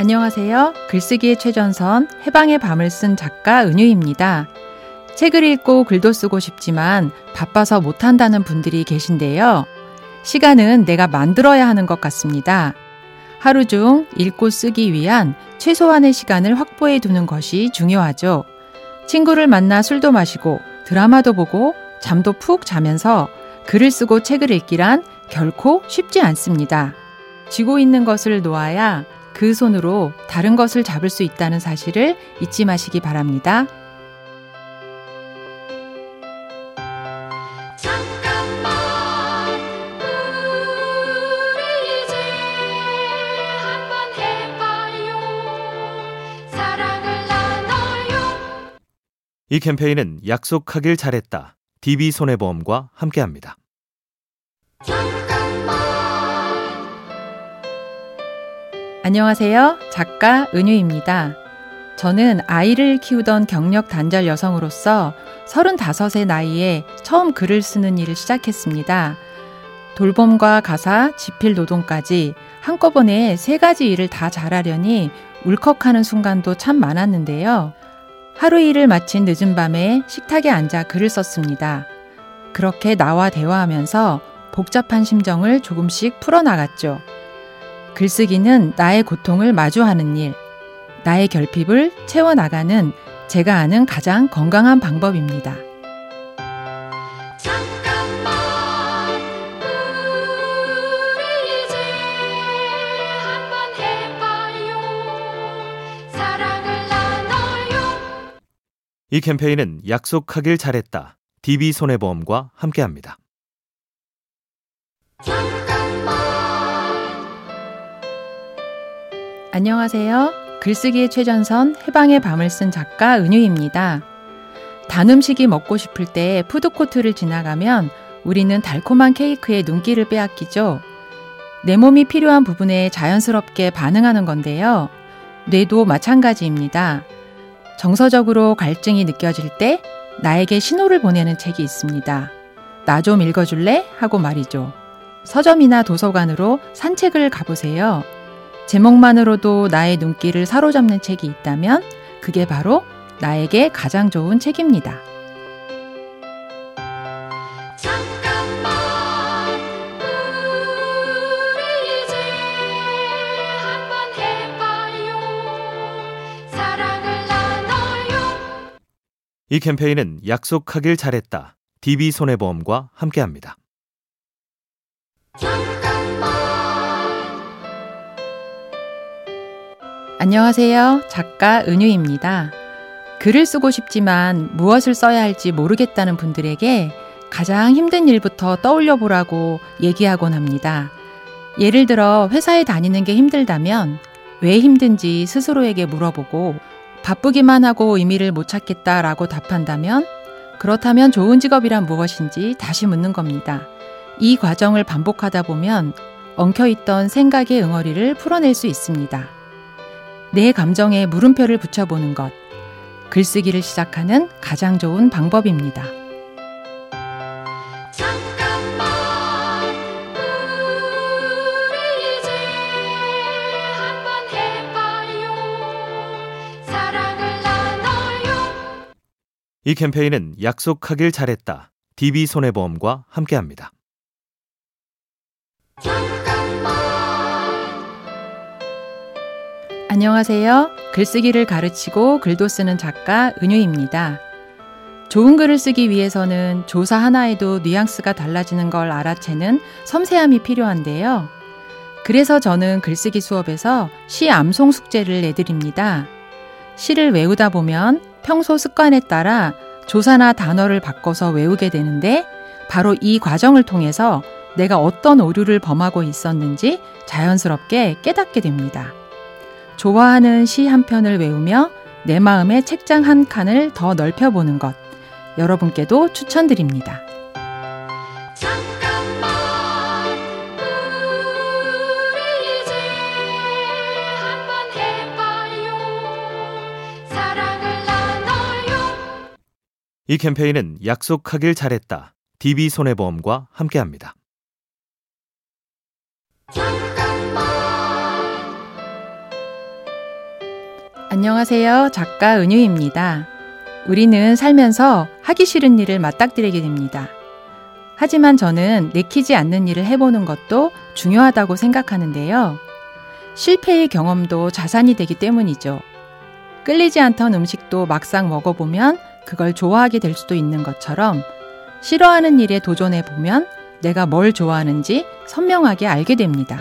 안녕하세요. 글쓰기의 최전선 해방의 밤을 쓴 작가 은유입니다. 책을 읽고 글도 쓰고 싶지만 바빠서 못한다는 분들이 계신데요. 시간은 내가 만들어야 하는 것 같습니다. 하루 중 읽고 쓰기 위한 최소한의 시간을 확보해 두는 것이 중요하죠. 친구를 만나 술도 마시고 드라마도 보고 잠도 푹 자면서 글을 쓰고 책을 읽기란 결코 쉽지 않습니다. 쥐고 있는 것을 놓아야 그 손으로 다른 것을 잡을 수 있다는 사실을 잊지 마시기 바랍니다. 이 캠페인은 약속하길 잘했다. DB손해보험과 함께합니다. 안녕하세요. 작가 은유입니다. 저는 아이를 키우던 경력 단절 여성으로서 35의 나이에 처음 글을 쓰는 일을 시작했습니다. 돌봄과 가사, 지필 노동까지 한꺼번에 세 가지 일을 다 잘하려니 울컥하는 순간도 참 많았는데요. 하루 일을 마친 늦은 밤에 식탁에 앉아 글을 썼습니다. 그렇게 나와 대화하면서 복잡한 심정을 조금씩 풀어나갔죠. 글쓰기는 나의 고통을 마주하는 일, 나의 결핍을 채워나가는 제가 아는 가장 건강한 방법입니다. 이 캠페인은 약속하길 잘했다. DB손해보험과 함께합니다. 안녕하세요. 글쓰기의 최전선 해방의 밤을 쓴 작가 은유입니다. 단 음식이 먹고 싶을 때 푸드코트를 지나가면 우리는 달콤한 케이크에 눈길을 빼앗기죠. 내 몸이 필요한 부분에 자연스럽게 반응하는 건데요. 뇌도 마찬가지입니다. 정서적으로 갈증이 느껴질 때 나에게 신호를 보내는 책이 있습니다. 나 좀 읽어줄래? 하고 말이죠. 서점이나 도서관으로 산책을 가보세요. 제목만으로도 나의 눈길을 사로잡는 책이 있다면 그게 바로 나에게 가장 좋은 책입니다. 이 캠페인은 약속하길 잘했다. DB손해보험과 함께합니다. 안녕하세요. 작가 은유입니다. 글을 쓰고 싶지만 무엇을 써야 할지 모르겠다는 분들에게 가장 힘든 일부터 떠올려 보라고 얘기하곤 합니다. 예를 들어 회사에 다니는 게 힘들다면 왜 힘든지 스스로에게 물어보고 바쁘기만 하고 의미를 못 찾겠다라고 답한다면 그렇다면 좋은 직업이란 무엇인지 다시 묻는 겁니다. 이 과정을 반복하다 보면 엉켜있던 생각의 응어리를 풀어낼 수 있습니다. 내 감정에 물음표를 붙여보는 것. 글쓰기를 시작하는 가장 좋은 방법입니다. 이 캠페인은 약속하길 잘했다. DB손해보험과 함께합니다. 안녕하세요. 글쓰기를 가르치고 글도 쓰는 작가 은유입니다. 좋은 글을 쓰기 위해서는 조사 하나에도 뉘앙스가 달라지는 걸 알아채는 섬세함이 필요한데요. 그래서 저는 글쓰기 수업에서 시 암송 숙제를 내드립니다. 시를 외우다 보면 평소 습관에 따라 조사나 단어를 바꿔서 외우게 되는데 바로 이 과정을 통해서 내가 어떤 오류를 범하고 있었는지 자연스럽게 깨닫게 됩니다. 좋아하는 시 한 편을 외우며 내 마음의 책장 한 칸을 더 넓혀보는 것. 여러분께도 추천드립니다. 이 캠페인은 약속하길 잘했다. DB손해보험과 함께합니다. 안녕하세요. 작가 은유입니다. 우리는 살면서 하기 싫은 일을 맞닥뜨리게 됩니다. 하지만 저는 내키지 않는 일을 해보는 것도 중요하다고 생각하는데요. 실패의 경험도 자산이 되기 때문이죠. 끌리지 않던 음식도 막상 먹어보면 그걸 좋아하게 될 수도 있는 것처럼 싫어하는 일에 도전해 보면 내가 뭘 좋아하는지 선명하게 알게 됩니다.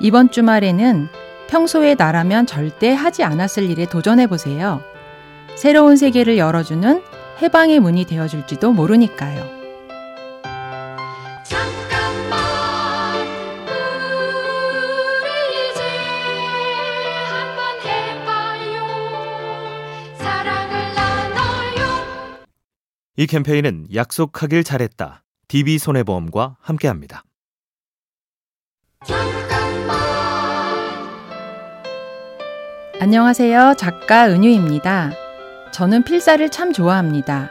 이번 주말에는 평소에 나라면 절대 하지 않았을 일에 도전해 보세요. 새로운 세계를 열어주는 해방의 문이 되어줄지도 모르니까요. 잠깐만 우리 이제 한번 해봐요 사랑을 나눠요 이 캠페인은 약속하길 잘했다. DB손해보험과 함께합니다. 안녕하세요. 작가 은유입니다. 저는 필사를 참 좋아합니다.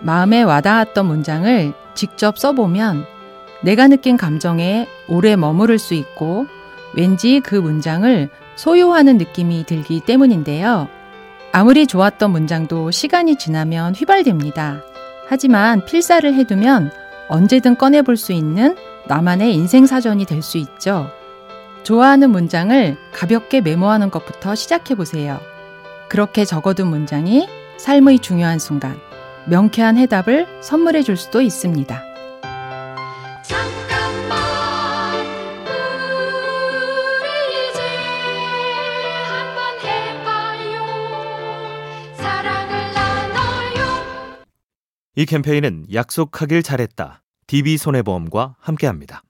마음에 와닿았던 문장을 직접 써보면 내가 느낀 감정에 오래 머무를 수 있고 왠지 그 문장을 소유하는 느낌이 들기 때문인데요. 아무리 좋았던 문장도 시간이 지나면 휘발됩니다. 하지만 필사를 해두면 언제든 꺼내볼 수 있는 나만의 인생 사전이 될 수 있죠. 좋아하는 문장을 가볍게 메모하는 것부터 시작해 보세요. 그렇게 적어둔 문장이 삶의 중요한 순간, 명쾌한 해답을 선물해 줄 수도 있습니다. 잠깐만 우리 이제 한번 해봐요 사랑을 나눠요 이 캠페인은 약속하길 잘했다. DB손해보험과 함께합니다.